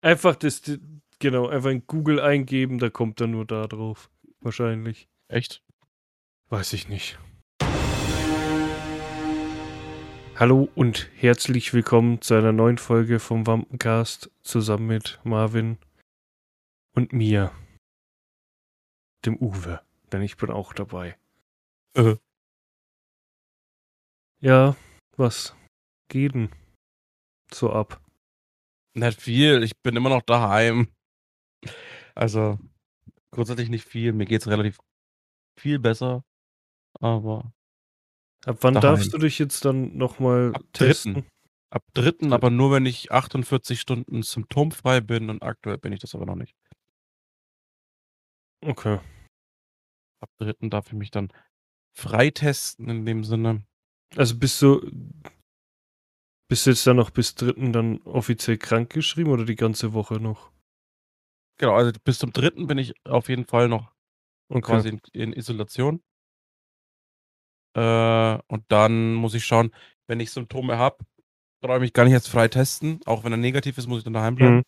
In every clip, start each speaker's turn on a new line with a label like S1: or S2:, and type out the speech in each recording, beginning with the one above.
S1: Einfach das, genau, einfach in Google eingeben, da kommt er nur da drauf. Wahrscheinlich.
S2: Echt?
S1: Weiß ich nicht. Hallo und herzlich willkommen zu einer neuen Folge vom Wampencast zusammen mit Marvin und mir, dem Uwe, denn ich bin auch dabei.
S2: Äh.
S1: Ja, was geht denn so ab?
S2: Nicht viel, ich bin immer noch daheim. Also, grundsätzlich nicht viel. Mir geht's relativ viel besser. Aber
S1: Ab wann
S2: Daheim.
S1: darfst du dich jetzt dann nochmal testen?
S2: dritten. ab dritten, aber nur wenn ich 48 Stunden symptomfrei bin und aktuell bin ich das aber noch nicht.
S1: Okay.
S2: Ab dritten darf ich mich dann freitesten in dem Sinne.
S1: Also bist du bist du jetzt dann noch bis dritten dann offiziell krank geschrieben oder die ganze Woche noch?
S2: Genau, also bis zum dritten bin ich auf jeden Fall noch
S1: Okay.
S2: quasi in, in Isolation. Äh, und dann muss ich schauen, wenn ich Symptome habe, brauche ich mich gar nicht jetzt frei testen. Auch wenn er negativ ist, muss ich dann daheim bleiben.
S1: Mhm.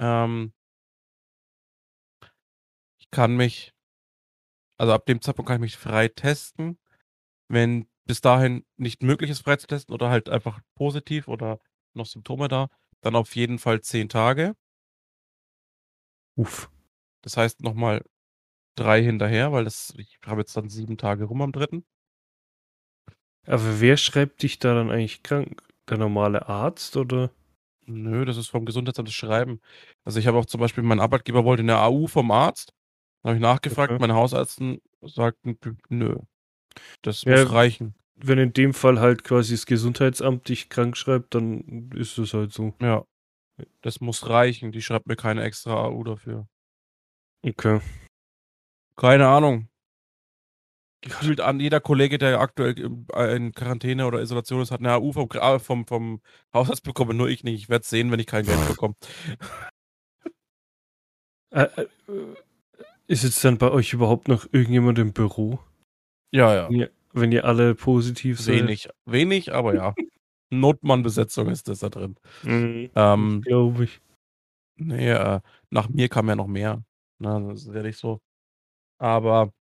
S2: Ähm, ich kann mich, also ab dem Zeitpunkt kann ich mich frei testen. Wenn bis dahin nicht möglich ist, frei zu testen oder halt einfach positiv oder noch Symptome da, dann auf jeden Fall zehn Tage.
S1: Uff.
S2: Das heißt nochmal drei hinterher, weil das, ich habe jetzt dann sieben Tage rum am dritten.
S1: Aber wer schreibt dich da dann eigentlich krank? Der normale Arzt oder?
S2: Nö, das ist vom Gesundheitsamt das Schreiben. Also ich habe auch zum Beispiel, mein Arbeitgeber wollte eine AU vom Arzt. Dann habe ich nachgefragt,
S1: Okay.
S2: meine Hausärzten sagten, nö, das
S1: Ja,
S2: muss reichen.
S1: Wenn in dem Fall halt quasi das Gesundheitsamt dich krank schreibt, dann ist es halt so.
S2: Ja, das muss reichen. Die schreibt mir keine extra AU dafür.
S1: Okay.
S2: Keine Ahnung. Gefühlt an jeder Kollege, der aktuell äh, in Quarantäne oder Isolation ist, hat eine AU vom, vom, vom Hausarzt bekommen, nur ich nicht. Ich werde es sehen, wenn ich kein Geld bekomme.
S1: Äh, äh, ist jetzt dann bei euch überhaupt noch irgendjemand im Büro?
S2: Ja, ja.
S1: Wenn ihr, wenn ihr alle positiv seid?
S2: Wenig. Wenig, aber ja. Notmannbesetzung ist das da drin.
S1: Mhm.
S2: Ähm,
S1: Glaube ich.
S2: Nee, äh, nach mir kam ja noch mehr. Na, das ist ja nicht so. Aber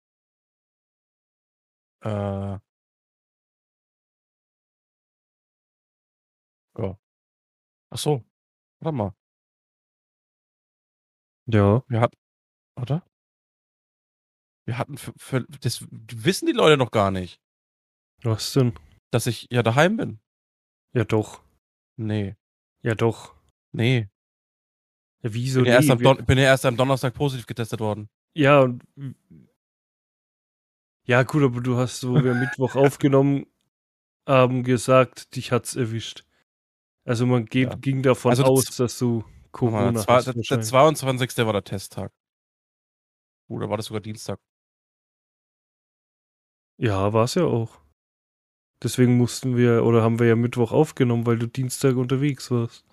S2: äh, ja. Ach so. Warte mal.
S1: Ja.
S2: Wir hatten, oder? Wir hatten für, für das wissen die Leute noch gar nicht,
S1: Was denn?
S2: dass ich ja daheim bin.
S1: Ja doch.
S2: Nee,
S1: Ja doch.
S2: nee.
S1: Ja, wieso
S2: Bin ja, erst
S1: nee?
S2: Don bin ja erst am Donnerstag positiv getestet worden.
S1: Ja, und ja, gut, aber du hast, wo wir Mittwoch aufgenommen haben, gesagt, dich hat's erwischt. Also man geht,
S2: Ja.
S1: ging davon
S2: Also
S1: aus, dass du Corona
S2: mal,
S1: hast.
S2: der, der
S1: wahrscheinlich.
S2: 22. war der Testtag. Oder war das sogar Dienstag?
S1: Ja, war's ja auch. Deswegen mussten wir, oder haben wir ja Mittwoch aufgenommen, weil du Dienstag unterwegs warst.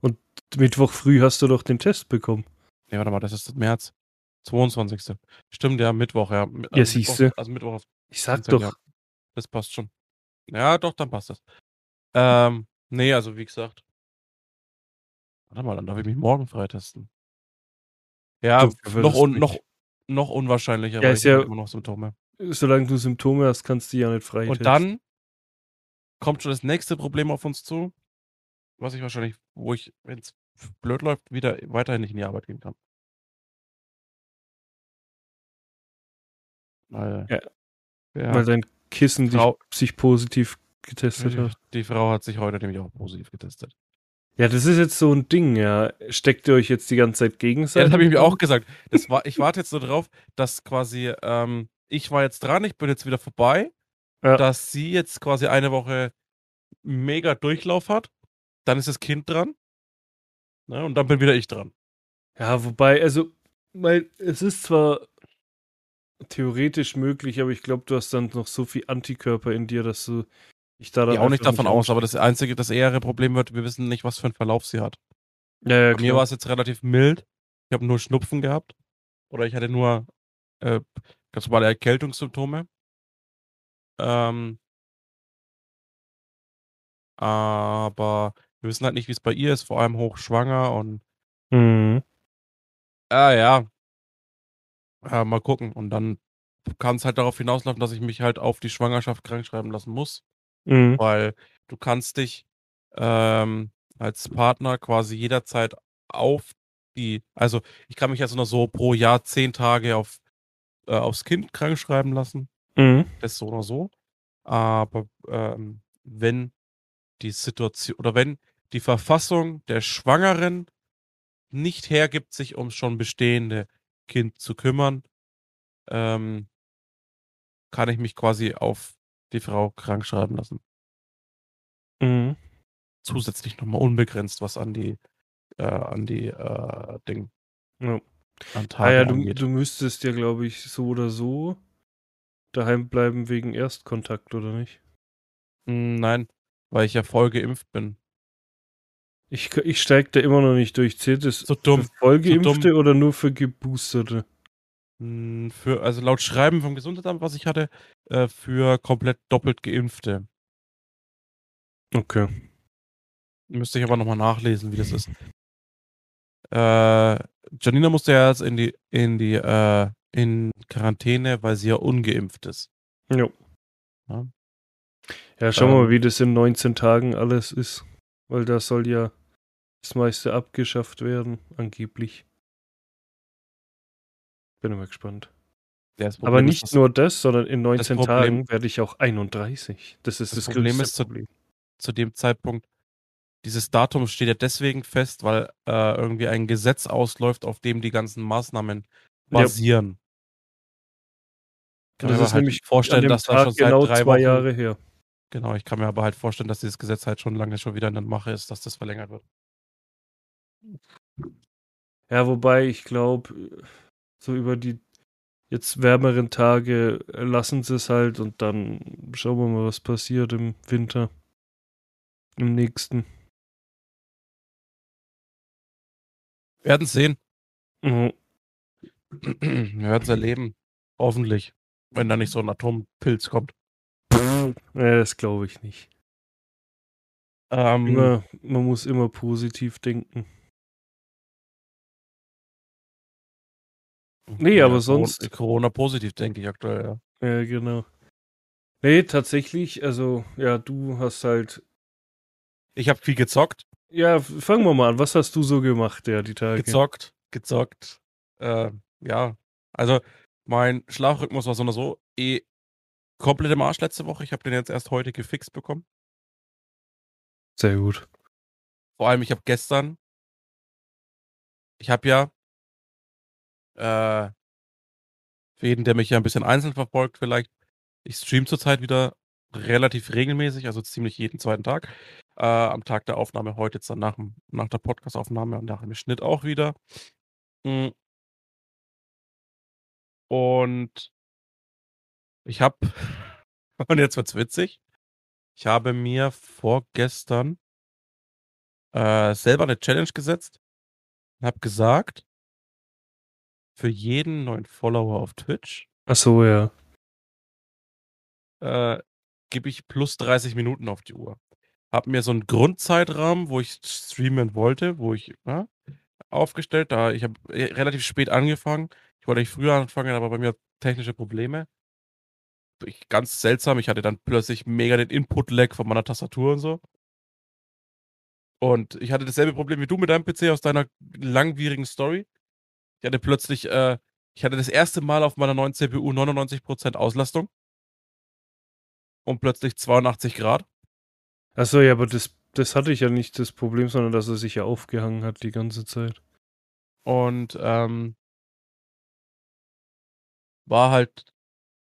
S1: Und Mittwoch früh hast du doch den Test bekommen.
S2: Nee, warte mal, das ist März. 22. Stimmt, ja, Mittwoch, ja. Mi-
S1: Ja,
S2: also Mittwoch-
S1: siehste.
S2: Also Mittwoch auf
S1: Ich sag
S2: Dienstag,
S1: doch,
S2: ja. Das passt schon. Ja, doch, dann passt das. Ähm, nee, also wie gesagt. Warte mal, dann darf ich mich morgen freitesten. Ja,
S1: Du
S2: noch, un, noch, noch unwahrscheinlicher,
S1: Ja,
S2: weil
S1: ist
S2: ich
S1: ja-
S2: immer noch Symptome.
S1: Solange du Symptome hast, kannst du ja nicht frei
S2: Und dann kommt schon das nächste Problem auf uns zu, was ich wahrscheinlich, wo ich, wenn es blöd läuft, wieder weiterhin nicht in die Arbeit gehen kann. Weil,
S1: Ja,
S2: ja,
S1: Weil dein Kissen
S2: Frau-
S1: sich positiv getestet
S2: die,
S1: hat.
S2: die Frau hat sich heute nämlich auch positiv getestet.
S1: Ja, das ist jetzt so ein Ding, ja. Steckt ihr euch jetzt die ganze Zeit
S2: Ja,
S1: gegenseitig?
S2: das habe ich mir auch gesagt. Das war, ich warte jetzt nur drauf, dass quasi, ähm, ich war jetzt dran, ich bin jetzt wieder vorbei,
S1: Ja.
S2: dass sie jetzt quasi eine Woche mega Durchlauf hat, dann ist das Kind dran ne, und dann bin wieder ich dran.
S1: Ja, wobei, also, weil es ist zwar theoretisch möglich, aber ich glaube, du hast dann noch so viel Antikörper in dir, dass du dich da dann
S2: auch nicht davon aus, aber das einzige, das ehere Problem wird, wir wissen nicht, was für einen Verlauf sie hat.
S1: Ja, ja,
S2: Bei mir war es jetzt relativ mild. Ich habe nur Schnupfen gehabt. Oder ich hatte nur äh, ganz normale Erkältungssymptome. Ähm, aber Wir wissen halt nicht, wie es bei ihr ist, vor allem hochschwanger und
S1: Mhm.
S2: ah ja. Äh, mal gucken. Und dann kann es halt darauf hinauslaufen, dass ich mich halt auf die Schwangerschaft krankschreiben lassen muss.
S1: Mhm.
S2: Weil du kannst dich ähm, als Partner quasi jederzeit auf die, also ich kann mich also nur so pro Jahr zehn Tage auf, äh, aufs Kind krankschreiben lassen.
S1: Mhm.
S2: Das so oder so. Aber ähm, wenn die Situation oder wenn die Verfassung der Schwangeren nicht hergibt, sich ums schon bestehende Kind zu kümmern, ähm, kann ich mich quasi auf die Frau krank schreiben lassen.
S1: Mhm.
S2: Zusätzlich nochmal unbegrenzt was an die, äh, an die äh, Ding,
S1: Ja.
S2: An
S1: Ah
S2: Tagen
S1: ja, du, du müsstest ja, glaube ich, so oder so daheim bleiben wegen Erstkontakt, oder nicht?
S2: Hm, Nein, weil ich ja voll geimpft bin.
S1: Ich, ich steig da immer noch nicht durch. Zählt es
S2: So dumm.
S1: für Vollgeimpfte
S2: dumm.
S1: oder nur für Geboosterte?
S2: Hm, Für, also laut Schreiben vom Gesundheitsamt, was ich hatte, äh, für komplett doppelt Geimpfte.
S1: Okay.
S2: Müsste ich aber nochmal nachlesen, wie das ist. Äh, Janina musste ja jetzt in die, in die, äh, in Quarantäne, weil sie ja ungeimpft ist.
S1: Jo.
S2: Ja.
S1: Ja, schauen wir mal,
S2: Ähm.
S1: wie das in 19 Tagen alles ist. Weil da soll ja das meiste abgeschafft werden, angeblich. Bin immer gespannt. Aber nicht
S2: ist,
S1: nur das, sondern in 19
S2: Problem-
S1: Tagen werde ich auch 31. Das ist
S2: Das
S1: das,
S2: Problem
S1: größte
S2: ist, zu-
S1: Problem.
S2: zu dem Zeitpunkt, dieses Datum steht ja deswegen fest, weil äh, irgendwie ein Gesetz ausläuft, auf dem die ganzen Maßnahmen
S1: Ja.
S2: basieren. Kann
S1: Das
S2: mir
S1: ist
S2: halt
S1: nämlich
S2: vorstellen, dass da
S1: Tag
S2: schon seit
S1: genau
S2: drei
S1: zwei
S2: Wochen,
S1: Jahre her.
S2: genau, ich kann mir aber halt vorstellen, dass dieses Gesetz halt schon lange schon wieder in der Mache ist, dass das verlängert wird.
S1: Ja, wobei ich glaube, so über die jetzt wärmeren Tage lassen sie es halt und dann schauen wir mal, was passiert im Winter. Im nächsten.
S2: Werden es sehen.
S1: Mhm.
S2: Wir werden es erleben. Hoffentlich. Wenn da nicht so ein Atompilz kommt.
S1: Ja, das glaube ich nicht.
S2: Ähm,
S1: Immer, man muss immer positiv denken. Nee, aber sonst-
S2: Corona positiv, denke ich aktuell, ja.
S1: Ja, genau. Nee, tatsächlich, also, ja, du hast halt.
S2: Ich habe viel gezockt.
S1: Ja, fangen wir mal an. Was hast du so gemacht, ja, die Tage?
S2: Gezockt, gezockt. Äh, ja. Also, mein Schlafrhythmus war so oder so eh komplett im Arsch letzte Woche. Ich habe den jetzt erst heute gefixt bekommen.
S1: Sehr gut.
S2: Vor allem, ich habe gestern. Ich habe ja. Äh, für jeden, der mich ja ein bisschen einzeln verfolgt, vielleicht. Ich stream zurzeit wieder relativ regelmäßig, also ziemlich jeden zweiten Tag. Äh, am Tag der Aufnahme heute, jetzt dann nach, nach der Podcast-Aufnahme und nach dem Schnitt auch wieder. Mm. Und ich habe, und jetzt wird's witzig, ich habe mir vorgestern äh, selber eine Challenge gesetzt und habe gesagt, für jeden neuen Follower auf Twitch
S1: Ach so, ja.
S2: äh, gebe ich plus 30 Minuten auf die Uhr. Hab mir so einen Grundzeitrahmen, wo ich streamen wollte, wo ich ja, aufgestellt. Da ich habe relativ spät angefangen. Ich wollte eigentlich früher anfangen, aber bei mir technische Probleme. Ich, ganz seltsam. Ich hatte dann plötzlich mega den Input-Lag von meiner Tastatur und so. Und ich hatte dasselbe Problem wie du mit deinem PC aus deiner langwierigen Story. Ich hatte plötzlich, äh, ich hatte das erste Mal auf meiner neuen CPU 99% Auslastung. Und plötzlich 82 Grad.
S1: Ach so, ja, aber das, das hatte ich ja nicht das Problem, sondern dass er sich ja aufgehangen hat die ganze Zeit.
S2: Und ähm, war halt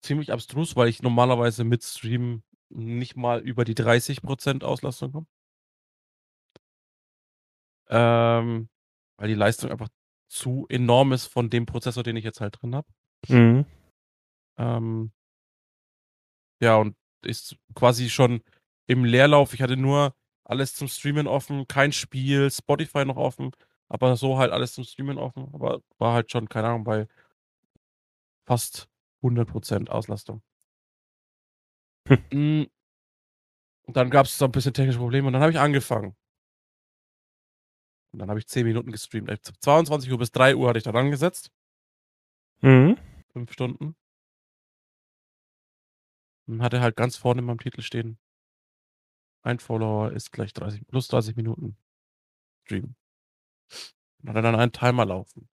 S2: ziemlich abstrus, weil ich normalerweise mit Stream nicht mal über die 30% Auslastung komme. Ähm, weil die Leistung einfach zu enorm ist von dem Prozessor, den ich jetzt halt drin habe.
S1: Mhm.
S2: Ähm, ja, und ist quasi schon im Leerlauf. Ich hatte nur alles zum Streamen offen, kein Spiel, Spotify noch offen, aber so halt alles zum Streamen offen. Aber war halt schon, keine Ahnung, bei fast 100% Auslastung.
S1: Hm.
S2: Mm, Und dann gab es so ein bisschen technische Probleme und dann habe ich angefangen. Und dann habe ich 10 Minuten gestreamt. 22 Uhr bis 3 Uhr hatte ich dann angesetzt.
S1: Mhm.
S2: Fünf Stunden. Und hatte halt ganz vorne in meinem Titel stehen. Ein Follower ist gleich 30, plus 30 Minuten Stream. Und hatte dann einen Timer laufen.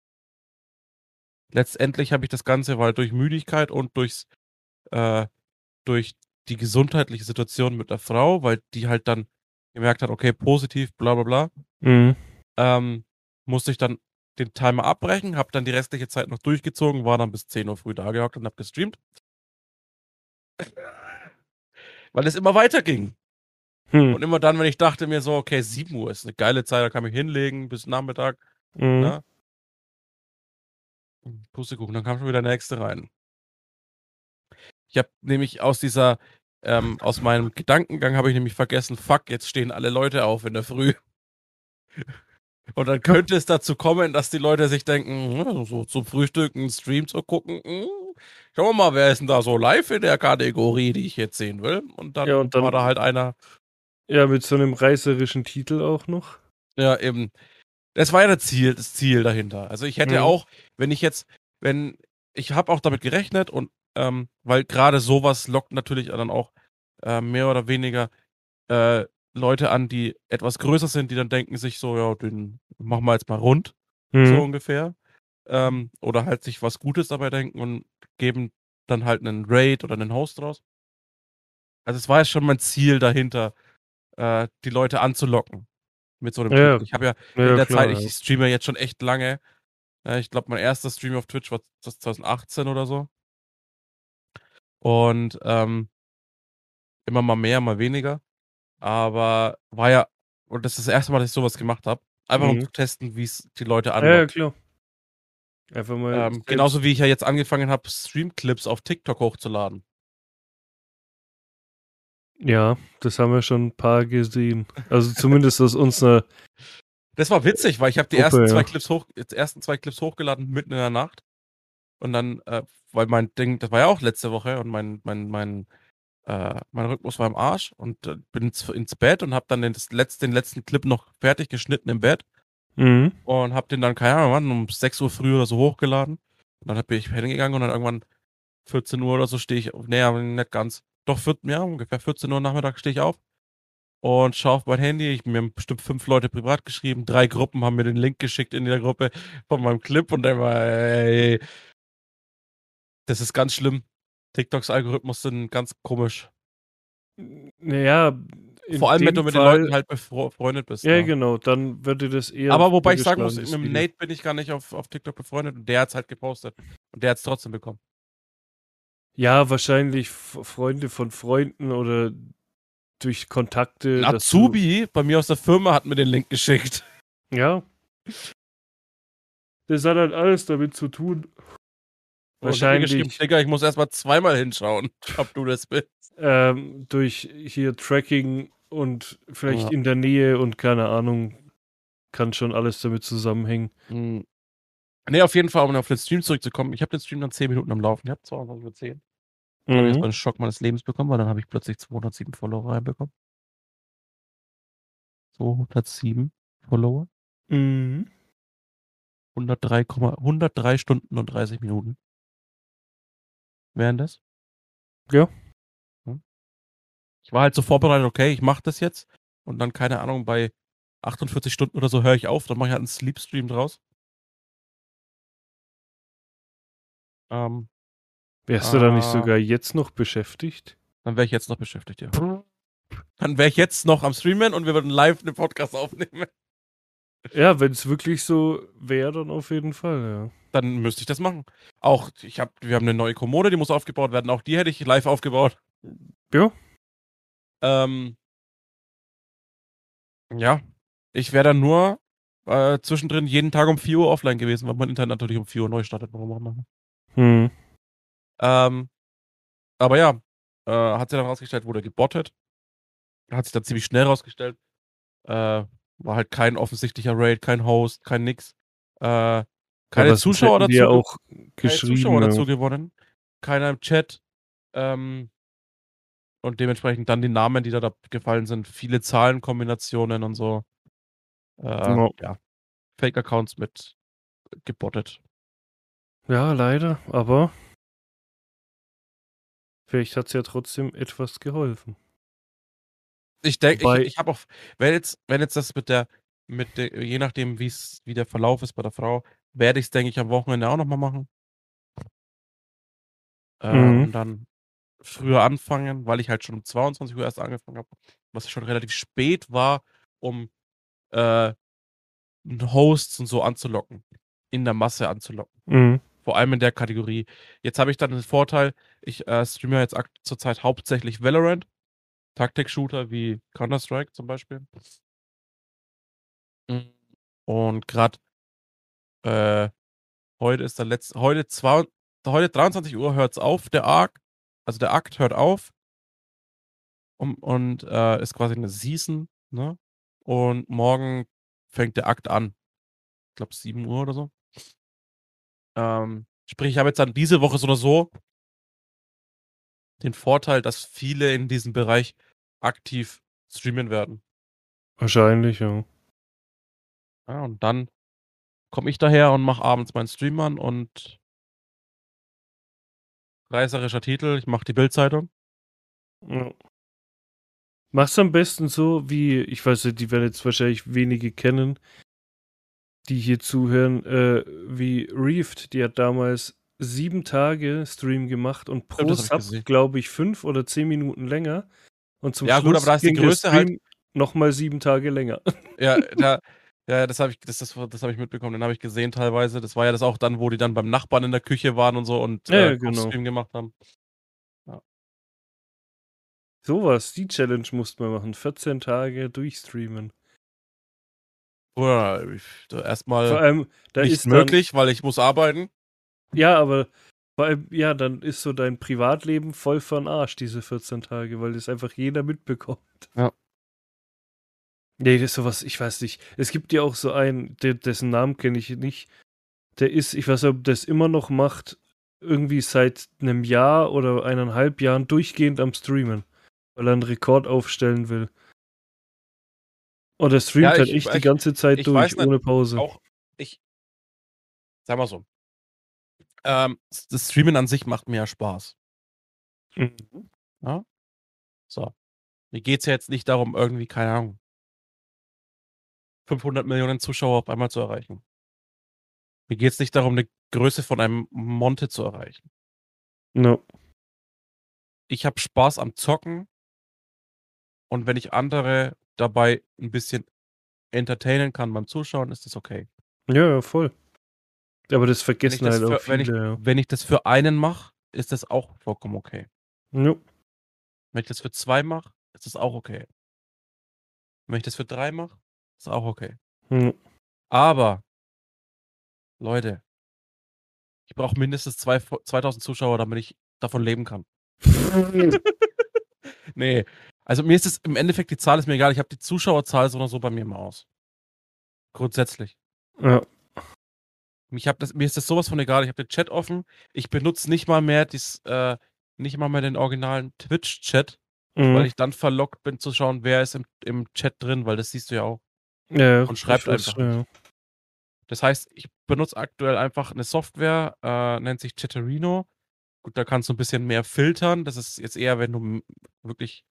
S2: Letztendlich habe ich das Ganze, weil durch Müdigkeit und durchs, äh, durch die gesundheitliche Situation mit der Frau, weil die halt dann gemerkt hat, okay, positiv, bla bla bla,
S1: Mhm.
S2: ähm, musste ich dann den Timer abbrechen, habe dann die restliche Zeit noch durchgezogen, war dann bis 10 Uhr früh da gehockt und habe gestreamt. Weil es immer weiterging.
S1: Hm.
S2: Und immer dann, wenn ich dachte mir so, okay, 7 Uhr ist eine geile Zeit, da kann ich hinlegen bis Nachmittag.
S1: Mhm.
S2: Ne? Pustekuchen, dann kam schon wieder der nächste rein. Ich habe nämlich aus dieser, ähm, aus meinem Gedankengang habe ich nämlich vergessen, fuck, jetzt stehen alle Leute auf in der Früh. Und dann könnte es dazu kommen, dass die Leute sich denken, hm, so zum Frühstück einen Stream zu gucken, hm, schauen wir mal, wer ist denn da so live in der Kategorie, die ich jetzt sehen will. Und dann,
S1: Ja, und dann-
S2: war da halt einer,
S1: Ja, mit so einem reißerischen Titel auch noch.
S2: Ja, eben. Das war ja das Ziel, das Ziel dahinter. Also ich hätte
S1: Mhm.
S2: auch, wenn ich jetzt, wenn, ich habe auch damit gerechnet und ähm, weil gerade sowas lockt natürlich dann auch äh, mehr oder weniger äh, Leute an, die etwas größer sind, die dann denken sich so, ja, den machen wir jetzt mal rund,
S1: Mhm.
S2: so ungefähr. Ähm, oder halt sich was Gutes dabei denken und geben dann halt einen Raid oder einen Host raus. Also es war ja schon mein Ziel dahinter, äh, die Leute anzulocken mit so einem
S1: Ja.
S2: Ich habe ja
S1: ja,
S2: in der
S1: klar,
S2: Zeit, ich streame jetzt schon echt lange. Ja, ich glaube, mein erster Stream auf Twitch war das 2018 oder so. Und ähm, immer mal mehr, mal weniger. Aber war ja, und das ist das erste Mal, dass ich sowas gemacht habe. Einfach um
S1: Mhm.
S2: zu testen, wie es die Leute
S1: Ja, ja,
S2: anlockt.
S1: klar. Einfach mal.
S2: ähm, genauso wie ich ja jetzt angefangen habe, Streamclips auf TikTok hochzuladen.
S1: Ja, das haben wir schon ein paar gesehen. Also zumindest aus unserer.
S2: Das war witzig, weil ich habe die
S1: Gruppe,
S2: ersten zwei
S1: ja.
S2: Clips hoch, die ersten zwei Clips hochgeladen mitten in der Nacht. Und dann, äh, weil mein Ding, das war ja auch letzte Woche und mein, mein, mein, äh, mein Rhythmus war im Arsch und äh, bin ins, ins Bett und habe dann den, letzte, den letzten Clip noch fertig geschnitten im Bett
S1: Mhm.
S2: und habe den dann, keine Ahnung, um 6 Uhr früh oder so hochgeladen. Und dann bin ich hingegangen und dann irgendwann 14 Uhr oder so stehe ich, auf, nee, aber nicht ganz, doch 14, ja, ungefähr 14 Uhr Nachmittag stehe ich auf und schaue auf mein Handy. Ich, mir haben bestimmt fünf Leute privat geschrieben, drei Gruppen haben mir den Link geschickt in der Gruppe von meinem Clip und dann war, ey, das ist ganz schlimm. TikToks Algorithmus sind ganz komisch.
S1: Naja.
S2: Vor allem, wenn du mit
S1: Fall-
S2: den Leuten halt befreundet bist.
S1: Ja,
S2: ne?
S1: genau, dann würde das eher.
S2: Aber wobei ich sagen muss, mit dem. Nate bin ich gar nicht auf, auf TikTok befreundet und der hat's halt gepostet. Und der hat's trotzdem bekommen.
S1: Ja, wahrscheinlich Freunde von Freunden oder durch Kontakte.
S2: Ein Azubi bei mir aus der Firma hat mir den Link geschickt.
S1: Ja. Das hat halt alles damit zu tun.
S2: Ich geschrieben,
S1: Wahrscheinlich
S2: Digga, ich muss erstmal zweimal hinschauen, ob du das bist.
S1: ähm, durch hier Tracking und vielleicht
S2: Ja.
S1: in der Nähe und keine Ahnung, kann schon alles damit zusammenhängen.
S2: Mhm. Nee, auf jeden Fall, um auf den Stream zurückzukommen. Ich habe den Stream dann 10 Minuten am Laufen. Ich habe 22 Uhr 10. Dann habe jetzt
S1: Mhm.
S2: einen Schock meines Lebens bekommen, weil dann habe ich plötzlich 207 Follower reinbekommen. 207 Follower.
S1: Mhm.
S2: 103, 103 Stunden und 30 Minuten. Wären das?
S1: Ja.
S2: Hm. Ich war halt so vorbereitet, okay, ich mache das jetzt. Und dann, keine Ahnung, bei 48 Stunden oder so höre ich auf. Dann mache ich halt einen Sleepstream draus. Ähm,
S1: Wärst du da nicht
S2: Ah.
S1: sogar jetzt noch beschäftigt?
S2: dann wäre ich jetzt noch beschäftigt, ja. Dann wäre ich jetzt noch am Streamen und wir würden live einen Podcast aufnehmen.
S1: Ja, wenn es wirklich so wäre, dann auf jeden Fall, ja.
S2: Dann müsste ich das machen. Auch, ich hab, wir haben eine neue Kommode, die muss aufgebaut werden. Auch die hätte ich live aufgebaut.
S1: Ja.
S2: Ähm, ja. Ich wäre dann nur äh, zwischendrin jeden Tag um 4 Uhr offline gewesen, weil mein Internet natürlich um 4 Uhr neu startet. Warum auch immer.
S1: Hm.
S2: Ähm, aber ja, äh, hat sich dann rausgestellt, wurde gebottet. Hat sich dann ziemlich schnell rausgestellt. Äh, war halt kein offensichtlicher Raid, kein Host, kein nix. Äh, keine
S1: sonst
S2: Zuschauer dazu.
S1: ja auch
S2: keine. Zuschauer
S1: ja.
S2: dazu gewonnen. Keiner im Chat. Ähm, und dementsprechend dann die Namen, die da, da gefallen sind. Viele Zahlenkombinationen und so. Äh,
S1: Ja.
S2: ja. Fake-Accounts mit gebottet.
S1: Ja, leider, aber vielleicht hat es ja trotzdem etwas geholfen.
S2: Ich denke, ich, ich habe auch, wenn jetzt, wenn jetzt das mit der, mit der, je nachdem, wie es, wie der Verlauf ist bei der Frau, werde ich es, denke ich, am Wochenende auch nochmal machen. Äh,
S1: Mhm.
S2: Und dann früher anfangen, weil ich halt schon um 22 Uhr erst angefangen habe, was schon relativ spät war, um äh, Hosts und so anzulocken. In der Masse anzulocken.
S1: Mhm.
S2: Vor allem in der Kategorie. Jetzt habe ich dann den Vorteil, ich äh, streame jetzt zurzeit hauptsächlich Valorant. Taktik-Shooter wie Counter-Strike zum Beispiel. Mm, Und gerade äh, heute ist der letzte, heute, zwei, heute 23 Uhr hört es auf, der Arc. Also der Akt hört auf. Und, und äh, ist quasi eine Season, ne? Und morgen fängt der Akt an. Ich glaube 7 Uhr oder so. Ähm, sprich, ich habe jetzt dann diese Woche so oder so den Vorteil, dass viele in diesem Bereich aktiv streamen werden.
S1: Wahrscheinlich, ja.
S2: Ja, und dann komme ich daher und mache abends meinen Stream an und reißerischer Titel, ich mache die Bildzeitung.
S1: ja. Mach's am besten so, wie, ich weiß nicht, die werden jetzt wahrscheinlich wenige kennen, die hier zuhören, äh, wie Reefed, die hat damals sieben Tage Stream gemacht und pro
S2: ich
S1: Sub, glaube ich, fünf oder zehn Minuten länger. Und zum
S2: Ja, gut,
S1: Schluss
S2: aber da ist die Größe halt-
S1: nochmal sieben Tage länger.
S2: Ja, da, ja das habe ich, das, das, das hab ich mitbekommen, den habe ich gesehen teilweise. Das war ja das auch dann, wo die dann beim Nachbarn in der Küche waren und so und
S1: Ja,
S2: äh,
S1: ja, genau.
S2: Stream gemacht haben.
S1: Sowas, die Challenge musste man machen. 14 Tage durchstreamen.
S2: Oder erstmal
S1: allem, da
S2: nicht
S1: ist dann,
S2: möglich, weil ich muss arbeiten.
S1: Ja, aber vor allem, ja, dann ist so dein Privatleben voll von Arsch, diese 14 Tage, weil das einfach jeder mitbekommt.
S2: Ja.
S1: Nee, das ist sowas, ich weiß nicht. Es gibt ja auch so einen, der, dessen Namen kenne ich nicht. Der ist, ich weiß nicht, ob das immer noch macht, irgendwie seit einem Jahr oder eineinhalb Jahren durchgehend am Streamen, weil er einen Rekord aufstellen will. Und er streamt
S2: Ja,
S1: halt
S2: ich-
S1: echt die
S2: ich-
S1: ganze Zeit durch, ohne Pause.
S2: Auch ich, sag mal so, ähm, das Streamen an sich macht mir ja Spaß.
S1: Mhm.
S2: So. Mir geht's ja jetzt nicht darum, irgendwie, keine Ahnung, 500 Millionen Zuschauer auf einmal zu erreichen. Mir geht's nicht darum, eine Größe von einem Monte zu erreichen.
S1: No.
S2: Ich habe Spaß am Zocken und wenn ich andere dabei ein bisschen entertainen kann beim Zuschauen, ist das okay.
S1: Ja, ja, voll. Aber das vergessen halt auch
S2: für, wenn, ich,
S1: viele, ja.
S2: wenn ich das für einen mache, ist das auch vollkommen okay.
S1: Jo.
S2: Wenn ich das für zwei mache, ist das auch okay. Wenn ich das für drei mache, ist auch okay.
S1: Jo.
S2: Aber, Leute, ich brauche mindestens zwei, 2000 Zuschauer, damit ich davon leben kann. nee, also mir ist es im Endeffekt, die Zahl ist mir egal. Ich habe die Zuschauerzahl so oder so bei mir im Aus. Grundsätzlich.
S1: ja.
S2: Mich hab das, mir ist das sowas von egal. Ich habe den Chat offen. Ich benutze nicht mal mehr dies, äh, nicht mal mehr den originalen Twitch-Chat,
S1: Mhm.
S2: weil ich dann verlockt bin zu schauen, wer ist im, im Chat drin, weil das siehst du ja auch.
S1: ja,
S2: und schreibt
S1: ich
S2: einfach
S1: Ja.
S2: Das heißt, ich benutze aktuell einfach eine Software, äh, nennt sich Chatterino. Gut, da kannst du ein bisschen mehr filtern. Das ist jetzt eher, wenn du wirklich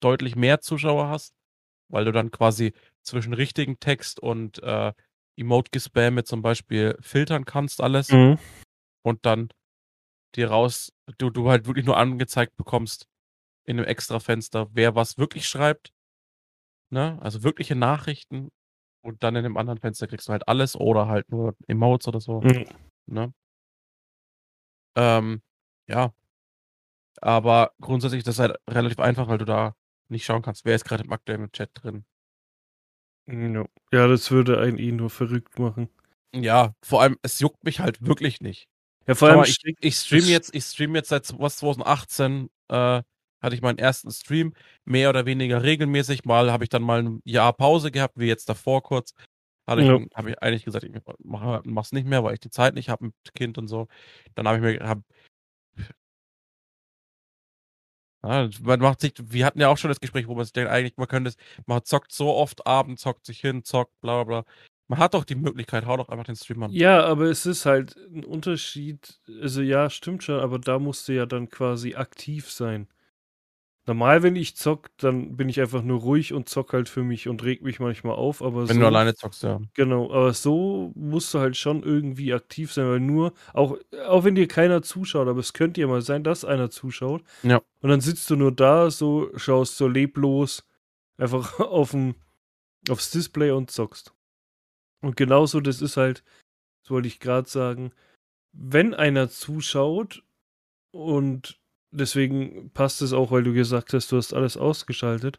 S2: deutlich mehr Zuschauer hast, weil du dann quasi zwischen richtigen Text und äh, Emote-Gespamme zum Beispiel filtern kannst alles
S1: Mhm.
S2: und dann dir raus, du, du halt wirklich nur angezeigt bekommst in einem extra Fenster, wer was wirklich schreibt. Ne? Also wirkliche Nachrichten und dann in dem anderen Fenster kriegst du halt alles oder halt nur Emotes oder so.
S1: Mhm.
S2: Ne? Ähm, ja. Aber grundsätzlich ist das halt relativ einfach, weil du da nicht schauen kannst, wer ist gerade im aktuellen Chat drin.
S1: Ja. ja, das würde einen eh nur verrückt machen.
S2: Ja, vor allem, es juckt mich halt wirklich nicht.
S1: Ja, vor allem,
S2: mal, ich, ich stream jetzt, ich stream jetzt seit was 2018 äh, hatte ich meinen ersten Stream, mehr oder weniger regelmäßig. Mal habe ich dann mal ein Jahr Pause gehabt, wie jetzt davor kurz. Hatte ich,
S1: Ja.
S2: habe ich eigentlich gesagt, ich mache mach's nicht mehr, weil ich die Zeit nicht habe mit Kind und so. Dann habe ich mir hab, ja, man macht sich, wir hatten ja auch schon das Gespräch, wo man sich denkt, eigentlich, man könnte es, man zockt so oft abends, zockt sich hin, zockt, bla bla bla. Man hat doch die Möglichkeit, hau doch einfach den Stream an.
S1: Ja, aber es ist halt ein Unterschied. Also ja, stimmt schon, aber da musst du ja dann quasi aktiv sein. Normal, wenn ich zock, dann bin ich einfach nur ruhig und zock halt für mich und reg mich manchmal auf, aber
S2: Wenn
S1: so,
S2: du alleine zockst, ja.
S1: genau, aber so musst du halt schon irgendwie aktiv sein, weil nur, auch, auch wenn dir keiner zuschaut, aber es könnte ja mal sein, dass einer zuschaut.
S2: Ja.
S1: Und dann sitzt du nur da, so, schaust so leblos einfach auf dem, aufs Display und zockst. Und genauso, das ist halt, das wollte ich gerade sagen, wenn einer zuschaut und deswegen passt es auch, weil du gesagt hast, du hast alles ausgeschaltet.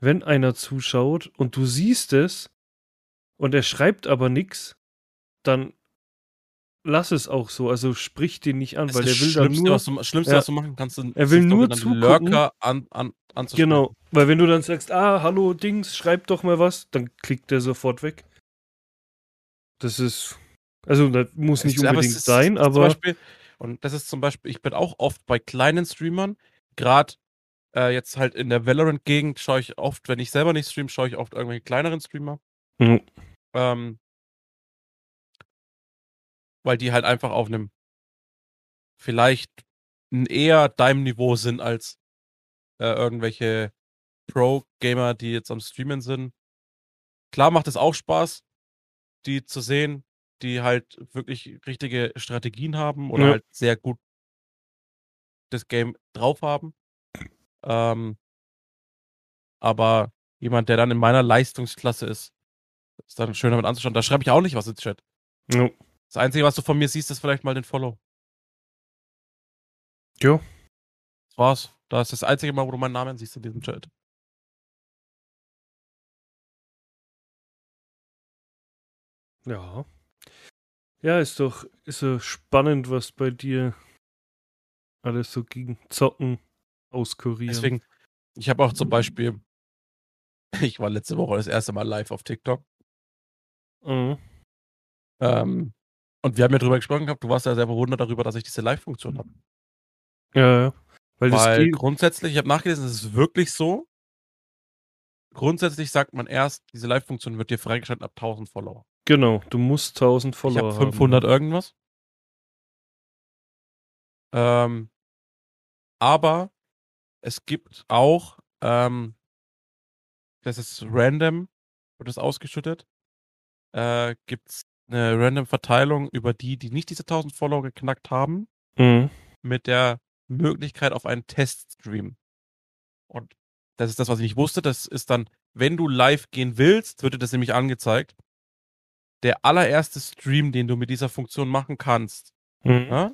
S1: Wenn einer zuschaut und du siehst es und er schreibt aber nichts, dann lass es auch so. Also sprich den nicht an,
S2: Das
S1: weil der will dann nur.
S2: was du, Schlimmste,
S1: Ja.
S2: was du machen kannst, sind,
S1: Er will nur zugucken.
S2: Lurker an, an, anzusprechen.
S1: Genau, weil wenn du dann sagst, ah, hallo Dings, schreib doch mal was, dann klickt der sofort weg. Das ist, also das muss nicht
S2: aber es
S1: unbedingt
S2: ist-
S1: sein,
S2: ist Zum
S1: aber
S2: Beispiel, und das ist zum Beispiel, ich bin auch oft bei kleinen Streamern, gerade äh, jetzt halt in der Valorant-Gegend schaue ich oft, wenn ich selber nicht stream, schaue ich oft irgendwelche kleineren Streamer.
S1: Mhm.
S2: Ähm, weil die halt einfach auf einem vielleicht n- eher deinem Niveau sind als äh, irgendwelche Pro-Gamer, die jetzt am Streamen sind. Klar macht es auch Spaß, die zu sehen, die halt wirklich richtige Strategien haben oder
S1: Ja.
S2: halt sehr gut das Game drauf haben. Ähm, aber jemand, der dann in meiner Leistungsklasse ist, ist dann schön damit anzuschauen. Da schreibe ich auch nicht was ins Chat.
S1: ja.
S2: Das Einzige, was du von mir siehst, ist vielleicht mal den Follow.
S1: Jo.
S2: Das war's. Das ist das einzige Mal, wo du meinen Namen siehst in diesem Chat.
S1: Ja. Ja, ist doch, ist so spannend, was bei dir alles so gegen Zocken auskurieren.
S2: Deswegen, ich habe auch zum Beispiel, ich war letzte Woche das erste Mal live auf TikTok.
S1: Mhm.
S2: Ähm, und wir haben ja drüber gesprochen gehabt, du warst ja sehr verwundert darüber, dass ich diese Live-Funktion habe.
S1: Ja, ja. Weil das
S2: Weil grundsätzlich, ich habe nachgelesen, es ist wirklich so. Grundsätzlich sagt man erst, diese Live-Funktion wird dir freigeschaltet ab 1000 Follower.
S1: Genau, du musst 1000
S2: Ich
S1: Follower
S2: habe 500
S1: haben.
S2: irgendwas. Ähm, aber es gibt auch, ähm, das ist random, wird das ausgeschüttet, äh, gibt es eine random Verteilung über die, die nicht diese 1000 Follower geknackt haben,
S1: Mhm.
S2: mit der Möglichkeit auf einen Teststream. Und das ist das, was ich nicht wusste. Das ist dann, wenn du live gehen willst, wird dir das nämlich angezeigt. Der allererste Stream, den du mit dieser Funktion machen kannst,
S1: Mhm.
S2: ja,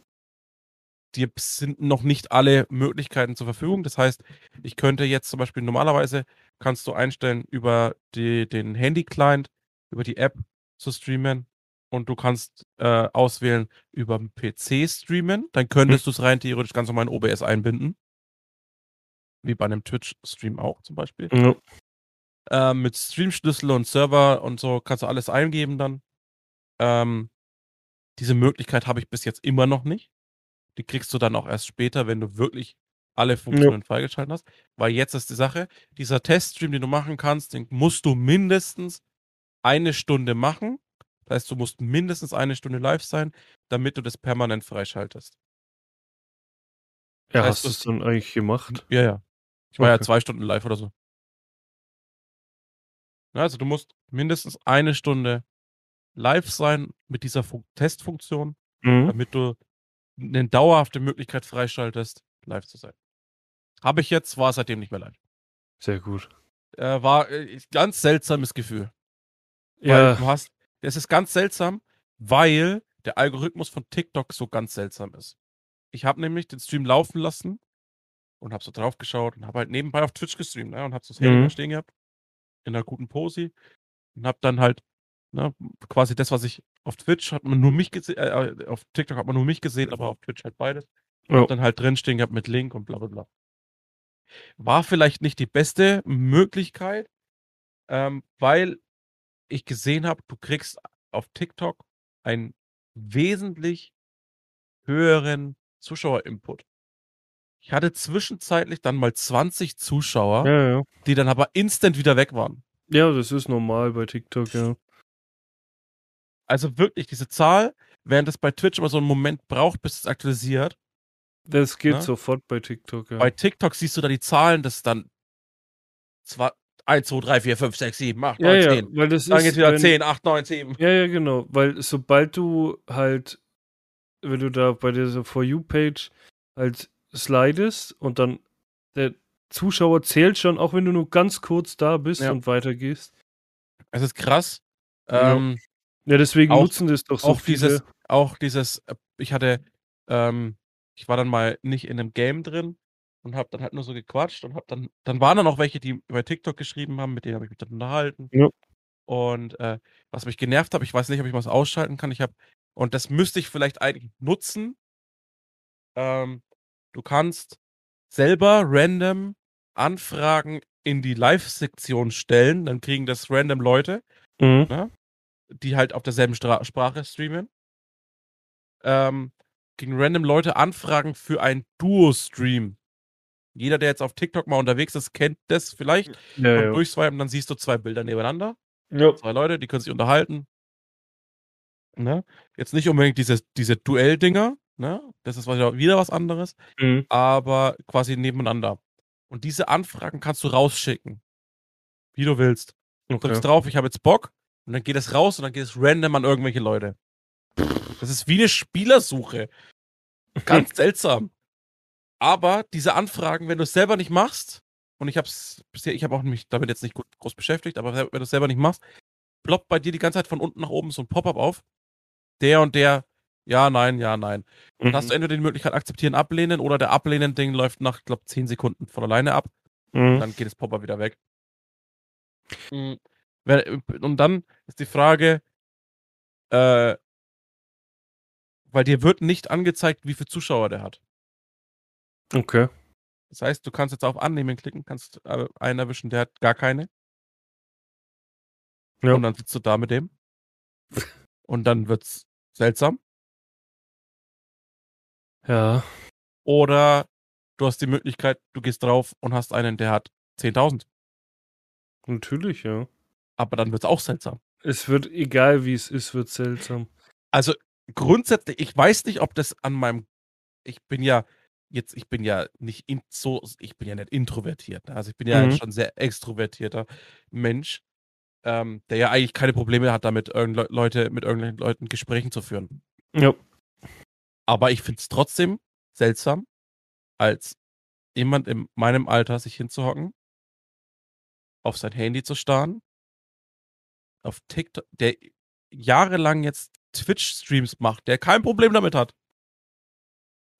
S2: dir sind noch nicht alle Möglichkeiten zur Verfügung. Das heißt, ich könnte jetzt zum Beispiel normalerweise kannst du einstellen, über die, den Handy-Client, über die App zu streamen und du kannst äh, auswählen, über den PC streamen. Dann könntest du es rein theoretisch ganz normal in OBS einbinden. Wie bei einem Twitch-Stream auch zum Beispiel.
S1: Ja.
S2: Ähm, mit Streamschlüssel und Server und so kannst du alles eingeben dann. Ähm, diese Möglichkeit habe ich bis jetzt immer noch nicht. Die kriegst du dann auch erst später, wenn du wirklich alle Funktionen freigeschaltet hast. Weil jetzt ist die Sache, dieser Teststream, den du machen kannst, den musst du mindestens eine Stunde machen. Das heißt, du musst mindestens eine Stunde live sein, damit du das permanent freischaltest.
S1: Ja,
S2: heißt,
S1: hast du es dann eigentlich gemacht?
S2: Ja, ja. Ich war ja
S1: Okay.
S2: zwei Stunden live oder so. Ja, Also du musst mindestens eine Stunde live sein mit dieser Fun Testfunktion,
S1: Mhm.
S2: damit du eine dauerhafte Möglichkeit freischaltest, live zu sein. Habe ich jetzt, war seitdem nicht mehr live.
S1: Sehr gut.
S2: Äh, war äh, ganz seltsames Gefühl. Weil
S1: Ja,
S2: du hast, es ist ganz seltsam, weil der Algorithmus von TikTok so ganz seltsam ist. Ich habe nämlich den Stream laufen lassen und habe so drauf geschaut und habe halt nebenbei auf Twitch gestreamt ne, und habe so das Handy
S1: Mhm.
S2: da stehen gehabt in einer guten Pose und habe dann halt ne, quasi das, was ich auf Twitch hat man nur mich gesehen, äh, auf TikTok hat man nur mich gesehen, aber auf Twitch halt beides.
S1: Ja.
S2: Hab dann halt drin stehen gehabt mit Link und bla bla bla. War vielleicht nicht die beste Möglichkeit, ähm, weil ich gesehen habe, du kriegst auf TikTok einen wesentlich höheren Zuschauerinput. Ich hatte zwischenzeitlich dann mal 20 Zuschauer,
S1: ja, ja.
S2: die dann aber instant wieder weg waren.
S1: Ja, das ist normal bei TikTok, ja.
S2: Also wirklich, diese Zahl, während es bei Twitch immer so einen Moment braucht, bis es aktualisiert.
S1: Das geht
S2: Ne?
S1: sofort bei TikTok, ja.
S2: Bei TikTok siehst du da die Zahlen, das ist dann zwar 1, 2, 3, 4, 5, 6, 7, 8,
S1: ja,
S2: 9,
S1: ja,
S2: 10.
S1: weil das
S2: Dann
S1: ist,
S2: geht's wieder
S1: wenn,
S2: 10, 8, 9, 7.
S1: Ja, ja, genau, weil sobald du halt, wenn du da bei dieser For You-Page halt slidest und dann der Zuschauer zählt schon, auch wenn du nur ganz kurz da bist
S2: Ja.
S1: und weitergehst.
S2: Es ist krass.
S1: Ja.
S2: Ähm,
S1: Ja, deswegen
S2: Auch-
S1: nutzen das doch so
S2: auch
S1: viele.
S2: dieses, auch dieses, äh, ich hatte, ähm, ich war dann mal nicht in einem Game drin und habe dann halt nur so gequatscht und habe dann, dann waren dann auch welche, die über TikTok geschrieben haben, mit denen habe ich mich dann unterhalten.
S1: Ja.
S2: Und äh, was mich genervt hat, ich weiß nicht, ob ich was ausschalten kann. Ich habe, und das müsste ich vielleicht eigentlich nutzen. Ähm, du kannst selber random Anfragen in die Live-Sektion stellen, dann kriegen das random Leute
S1: Mhm.
S2: die halt auf derselben Stra Sprache streamen. Ähm, gegen random Leute anfragen für ein Duo-Stream. Jeder, der jetzt auf TikTok mal unterwegs ist, kennt das vielleicht.
S1: Ja,
S2: Und
S1: ja.
S2: durchswipen, dann siehst du zwei Bilder nebeneinander.
S1: ja.
S2: Zwei Leute, die können sich unterhalten. Ne? Jetzt nicht unbedingt diese, diese Duell-Dinger. Ne? Das ist wieder wieder was anderes.
S1: Mhm.
S2: Aber quasi nebeneinander. Und diese Anfragen kannst du rausschicken. Wie du willst.
S1: Okay.
S2: drückst drauf, ich habe jetzt Bock, und dann geht es raus und dann geht es random an irgendwelche Leute. Das ist wie eine Spielersuche. Ganz seltsam. Aber diese Anfragen, wenn du es selber nicht machst, und ich habe es bisher, ich habe auch mich damit jetzt nicht gut, groß beschäftigt, aber wenn du es selber nicht machst, ploppt bei dir die ganze Zeit von unten nach oben so ein Pop-up auf. Der und der, ja, nein, ja, nein. Dann
S1: Mhm.
S2: hast du entweder die Möglichkeit akzeptieren, ablehnen oder der Ablehnen-Ding läuft nach, glaube 10 Sekunden von alleine ab.
S1: Mhm.
S2: Dann geht das Pop-up wieder weg. Mhm. Und dann ist die Frage, äh, weil dir wird nicht angezeigt, wie viele Zuschauer der hat.
S1: Okay.
S2: Das heißt, du kannst jetzt auf Annehmen klicken, kannst äh, einen erwischen, der hat gar keine.
S1: Ja.
S2: Und dann sitzt du da mit dem. Und dann wird's seltsam.
S1: Ja.
S2: Oder du hast die Möglichkeit, du gehst drauf und hast einen, der hat 10.000.
S1: Natürlich, ja.
S2: Aber dann wird's auch seltsam.
S1: Es wird, egal wie es ist, wird seltsam.
S2: Also grundsätzlich, ich weiß nicht, ob das an meinem, ich bin ja jetzt, ich bin ja nicht in, so, ich bin ja nicht introvertiert. ne? Also ich bin ja
S1: Mhm.
S2: schon sehr extrovertierter Mensch, ähm, der ja eigentlich keine Probleme hat, damit irgend Leute mit irgendwelchen Leuten Gesprächen zu führen.
S1: Ja.
S2: Aber ich finde es trotzdem seltsam, als jemand in meinem Alter sich hinzuhocken, auf sein Handy zu starren, auf TikTok, der jahrelang jetzt Twitch-Streams macht, der kein Problem damit hat.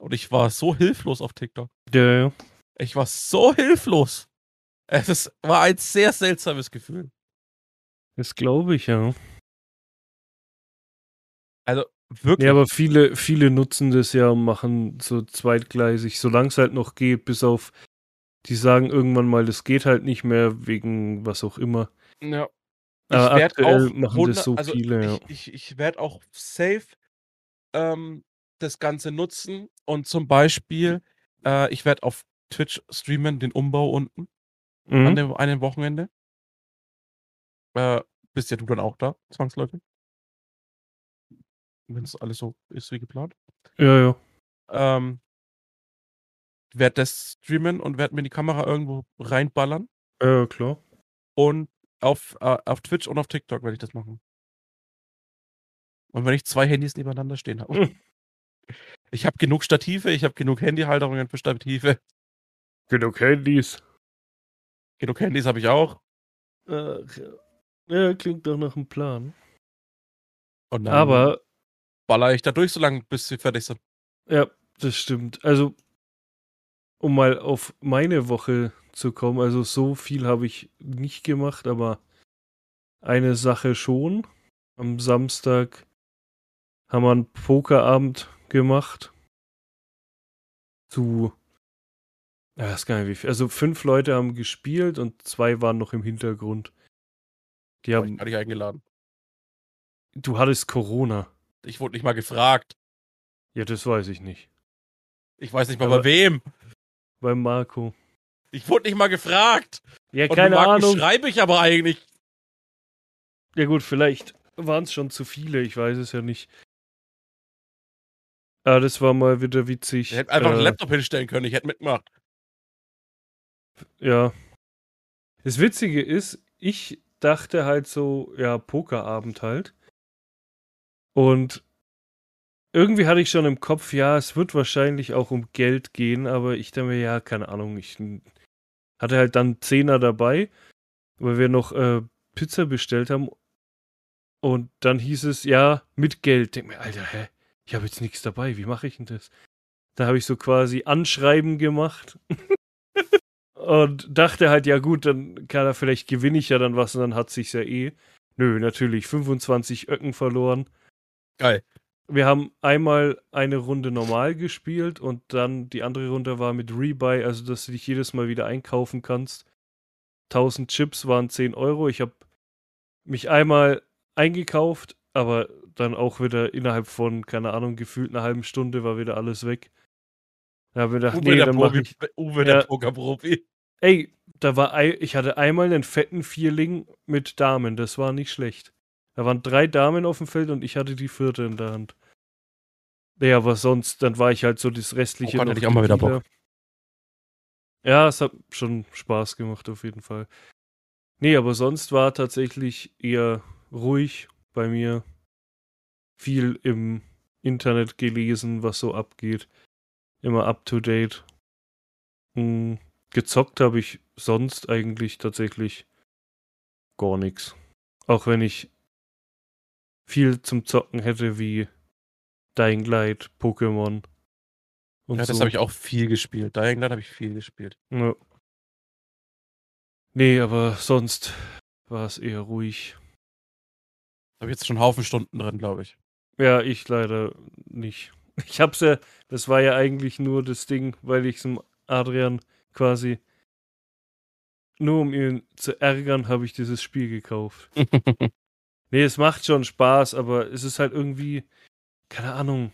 S2: Und ich war so hilflos auf TikTok.
S1: Ja, ja.
S2: Ich war so hilflos. Es war ein sehr seltsames Gefühl.
S1: Das glaube ich, ja.
S2: Also wirklich.
S1: Ja, aber viele, viele nutzen das ja und machen so zweitgleisig, solange es halt noch geht, bis auf, die sagen irgendwann mal, das geht halt nicht mehr, wegen was auch immer.
S2: ja.
S1: Aber
S2: werd
S1: aktuell machen das so
S2: also
S1: viele, ja.
S2: Ich, ich, ich werde auch safe ähm, das Ganze nutzen und zum Beispiel, äh, ich werde auf Twitch streamen, den Umbau unten an
S1: Mhm.
S2: dem einem Wochenende. Äh, bist ja du dann auch da, zwangsläufig. Wenn es alles so ist wie geplant.
S1: Ja, ja.
S2: Ähm, werde das streamen und werde mir die Kamera irgendwo reinballern.
S1: Ja, klar.
S2: Und auf, äh, auf Twitch und auf TikTok werde ich das machen. Und wenn ich zwei Handys nebeneinander stehen habe. Ich habe genug Stative, ich habe genug Handyhalterungen für Stative.
S1: Genug Handys.
S2: Genug Handys habe ich auch.
S1: Ach, ja. klingt doch nach einem Plan. Aber,
S2: baller ich da durch, so lange bis sie fertig sind.
S1: ja, das stimmt. Also, um mal auf meine Woche zu kommen, also so viel habe ich nicht gemacht, aber eine Sache schon. Am Samstag haben wir einen Pokerabend gemacht. Zu, ja, weiß gar nicht wie viel. Also fünf Leute haben gespielt und zwei waren noch im Hintergrund. Die
S2: Hab ich
S1: haben,
S2: gar nicht eingeladen.
S1: du hattest Corona.
S2: Ich wurde nicht mal gefragt.
S1: Ja, das weiß ich nicht.
S2: Ich weiß nicht mal
S1: Aber-
S2: bei wem.
S1: Bei Marco.
S2: Ich wurde nicht mal gefragt.
S1: Ja,
S2: Und
S1: keine Ahnung.
S2: schreibe ich aber eigentlich.
S1: Ja gut, vielleicht waren es schon zu viele, ich weiß es ja nicht. Ah, das war mal wieder witzig.
S2: Ich hätte einfach einen
S1: Äh,
S2: Laptop hinstellen können, ich hätte mitgemacht.
S1: Ja. Das Witzige ist, ich dachte halt so, ja, Pokerabend halt. Und irgendwie hatte ich schon im Kopf, ja, es wird wahrscheinlich auch um Geld gehen, aber ich dachte mir, ja, keine Ahnung, ich hatte halt dann Zehner dabei, weil wir noch äh, Pizza bestellt haben. Und dann hieß es, ja, mit Geld. Denk mir, Alter, hä? Ich habe jetzt nichts dabei, wie mache ich denn das? Da habe ich so quasi Anschreiben gemacht. und dachte halt, ja gut, dann kann er vielleicht gewinne ich ja dann was und dann hat sich's ja eh. Nö, natürlich 25 Öcken verloren.
S2: Geil.
S1: Wir haben einmal eine Runde normal gespielt und dann die andere Runde war mit Rebuy, also dass du dich jedes Mal wieder einkaufen kannst. 1000 Chips waren 10 Euro. Ich habe mich einmal eingekauft, aber dann auch wieder innerhalb von, keine Ahnung, gefühlt einer halben Stunde war wieder alles weg. Da habe ich gedacht,
S2: Uwe,
S1: nee,
S2: der,
S1: dann
S2: Profi,
S1: ich.
S2: Uwe
S1: Ja.
S2: der Pokerprofi.
S1: Ey, da war ich hatte einmal einen fetten Vierling mit Damen, das war nicht schlecht. Da waren drei Damen auf dem Feld und ich hatte die vierte in der Hand. Naja, aber sonst, dann war ich halt so das restliche. Noch
S2: hätte ich auch mal wieder
S1: Tequila. Ja, es hat schon Spaß gemacht, auf jeden Fall. Nee, aber sonst war tatsächlich eher ruhig bei mir. Viel im Internet gelesen, was so abgeht. Immer up to date. Hm, gezockt habe ich sonst eigentlich tatsächlich gar nichts. Auch wenn ich viel zum Zocken hätte wie Dying Light, Pokémon und
S2: Ja, das
S1: so.
S2: habe ich auch viel gespielt. Dying Light habe ich viel gespielt.
S1: Ja. Nee, aber sonst war es eher ruhig.
S2: Habe jetzt schon einen Haufen Stunden drin, glaube ich.
S1: Ja, ich leider nicht. Ich hab's ja, das war ja eigentlich nur das Ding, weil ich zum Adrian quasi nur um ihn zu ärgern, habe ich dieses Spiel gekauft. Nee, es macht schon Spaß, aber es ist halt irgendwie, keine Ahnung,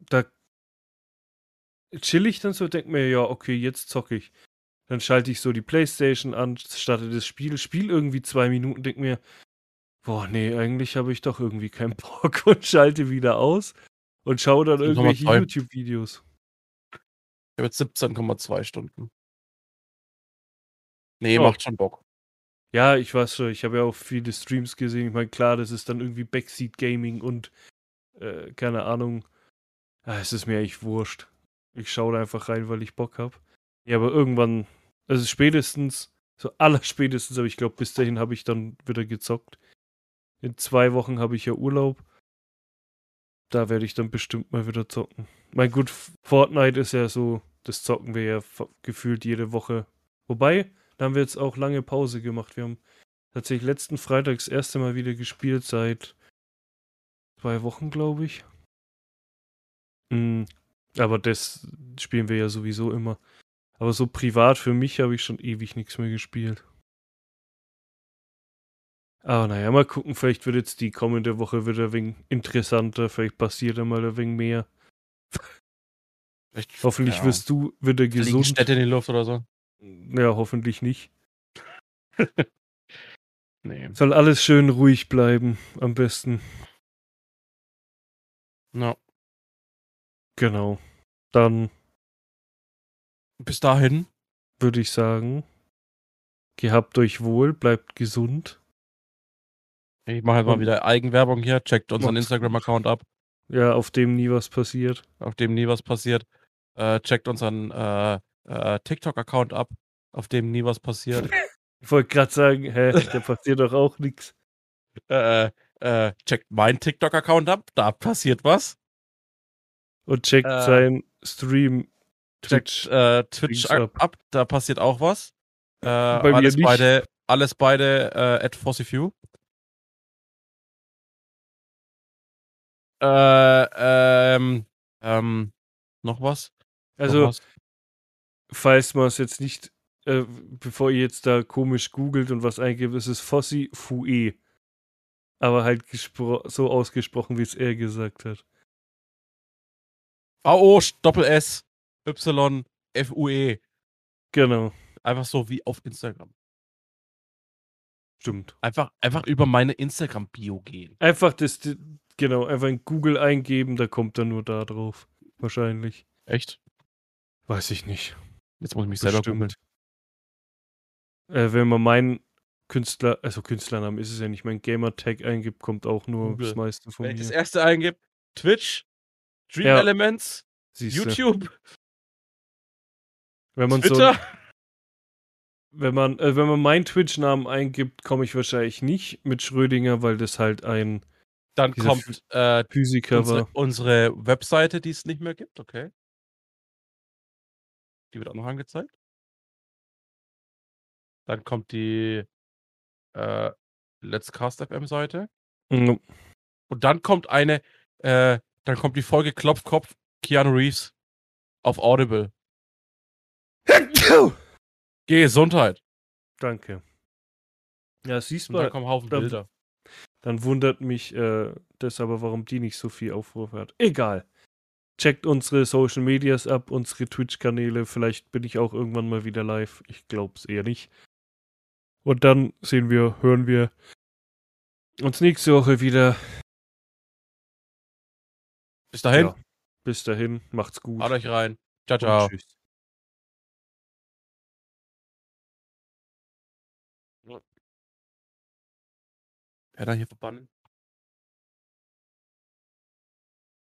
S1: da chill ich dann so, denk mir, ja, okay, jetzt zocke ich. Dann schalte ich so die Playstation an, starte das Spiel, spiel irgendwie zwei Minuten, denk mir, boah, nee, eigentlich habe ich doch irgendwie keinen Bock und schalte wieder aus und schaue dann irgendwelche. YouTube-Videos.
S2: Ich habe jetzt 17,2 Stunden. Nee,
S1: Oh.
S2: macht schon Bock.
S1: Ja, ich weiß schon, ich habe ja auch viele Streams gesehen. Ich meine, klar, das ist dann irgendwie Backseat Gaming und äh, keine Ahnung. Ah, es ist mir eigentlich wurscht. Ich schaue da einfach rein, weil ich Bock habe. Ja, aber irgendwann, also spätestens, so allerspätestens, aber ich glaube, bis dahin habe ich dann wieder gezockt. In zwei Wochen habe ich ja Urlaub. Da werde ich dann bestimmt mal wieder zocken. Mein gut, Fortnite ist ja so, das zocken wir ja gefühlt jede Woche. Wobei, da haben wir jetzt auch lange Pause gemacht. Wir haben tatsächlich letzten Freitag das erste Mal wieder gespielt seit zwei Wochen, glaube ich. Mm, aber das spielen wir ja sowieso immer. Aber so privat für mich habe ich schon ewig nichts mehr gespielt. Aber naja, mal gucken, vielleicht wird jetzt die kommende Woche wieder ein wenig interessanter, vielleicht passiert da mal ein wenig mehr.
S2: Vielleicht,
S1: Hoffentlich
S2: ja,
S1: wirst du wieder gesund.
S2: Städte in die Luft oder so.
S1: Ja, hoffentlich nicht.
S2: Nee.
S1: Soll alles schön ruhig bleiben, am besten.
S2: Ja.
S1: Genau. Dann
S2: Bis dahin.
S1: würde ich sagen, gehabt euch wohl, bleibt gesund.
S2: Ich mache halt mal wieder Eigenwerbung hier. Checkt unseren Instagram-Account ab,
S1: Ja, auf dem nie was passiert.
S2: auf dem nie was passiert. Äh, checkt unseren äh, äh, TikTok-Account ab, auf dem nie was passiert.
S1: Ich wollte gerade sagen, hä, da passiert doch auch nichts.
S2: äh, äh, checkt meinen TikTok-Account ab, da passiert was.
S1: Und checkt
S2: Äh,
S1: sein Stream
S2: Checkt
S1: Twitch.
S2: äh, Twitch
S1: Links
S2: ab.
S1: ab.
S2: da passiert auch was. Äh,
S1: mir
S2: alles
S1: nicht.
S2: beide, alles beide äh, at Fossifew. Äh, ähm, ähm, noch was? Noch
S1: Also,
S2: was?
S1: Falls man es jetzt nicht, äh, bevor ihr jetzt da komisch googelt und was eingibt, ist es Fossi Fue. Aber halt so ausgesprochen, wie es er gesagt hat.
S2: AO Doppel S Y F U E.
S1: Genau.
S2: Einfach so wie auf Instagram.
S1: Stimmt.
S2: Einfach, einfach über meine Instagram-Bio gehen.
S1: Einfach das, genau, einfach in Google eingeben, da kommt er nur da drauf. Wahrscheinlich.
S2: Echt?
S1: Weiß ich nicht.
S2: Jetzt muss ich mich selber googeln.
S1: Äh, wenn man meinen Künstler, also Künstlernamen ist es ja nicht, mein Gamer-Tag eingibt, kommt auch nur
S2: Google.
S1: das meiste von
S2: Wenn ich das
S1: mir.
S2: erste eingebe, Twitch, Dream
S1: Ja.
S2: Elements,
S1: Siehste.
S2: YouTube,
S1: Wenn man so,
S2: Twitter.
S1: wenn man, äh, wenn man meinen Twitch-Namen eingibt, komme ich wahrscheinlich nicht mit Schrödinger, weil das halt ein
S2: Dann kommt äh,
S1: Physiker
S2: unsere,
S1: war.
S2: unsere Webseite, die es nicht mehr gibt, okay. Die wird auch noch angezeigt. Dann kommt die äh, Let's Cast FM Seite.
S1: Mhm.
S2: Und dann kommt eine, äh, dann kommt die Folge Klopfkopf Keanu Reeves auf Audible. Gesundheit.
S1: Danke. Ja, siehst du,
S2: kommen Haufen
S1: dann-
S2: Bilder.
S1: dann wundert mich äh, das aber, warum die nicht so viel Aufrufe hat. Egal. Checkt unsere Social Medias ab, unsere Twitch-Kanäle. Vielleicht bin ich auch irgendwann mal wieder live. Ich glaube es eher nicht. Und dann sehen wir, hören wir uns nächste Woche wieder.
S2: Bis dahin,
S1: Ja. Bis dahin, macht's gut.
S2: haut euch rein. Ciao,
S1: und
S2: ciao.
S1: Tschüss.
S2: Wer da hier verbannen?